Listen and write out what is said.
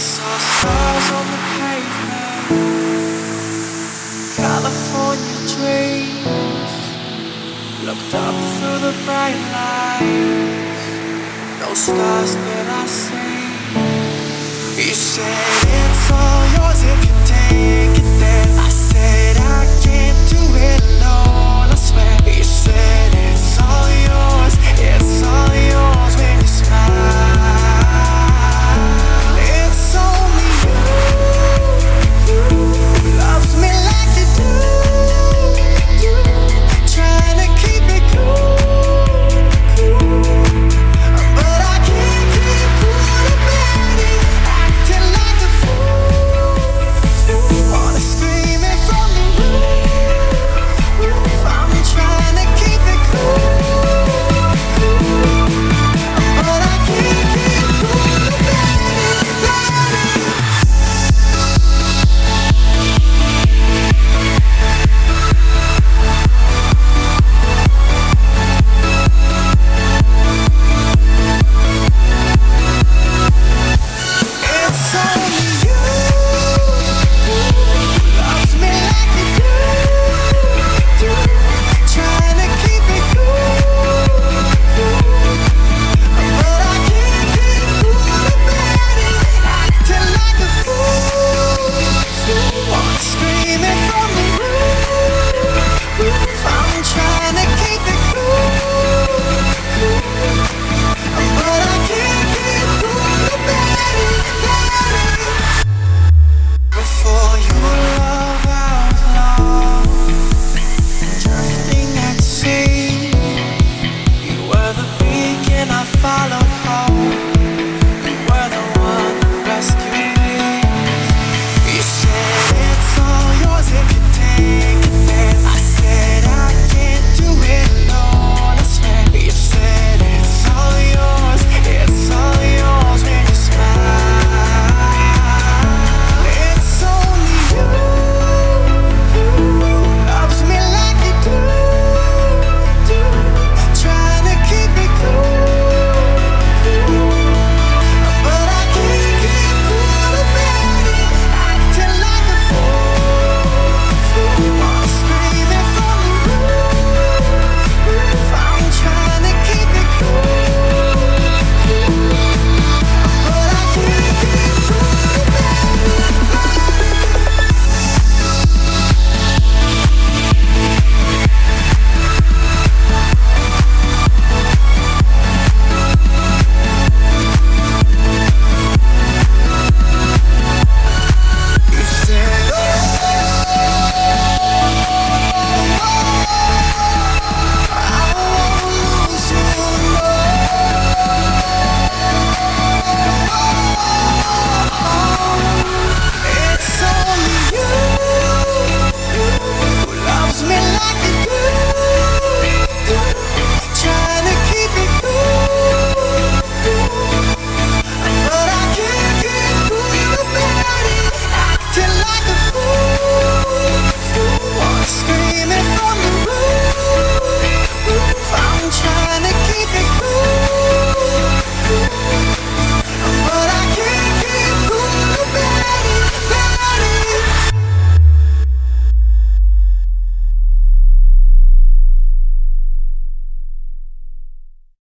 saw stars on the pavement, California dreams. Looked up through the bright lights, no stars that I see. You said it's all yours if you take it. Then I said I can't do it.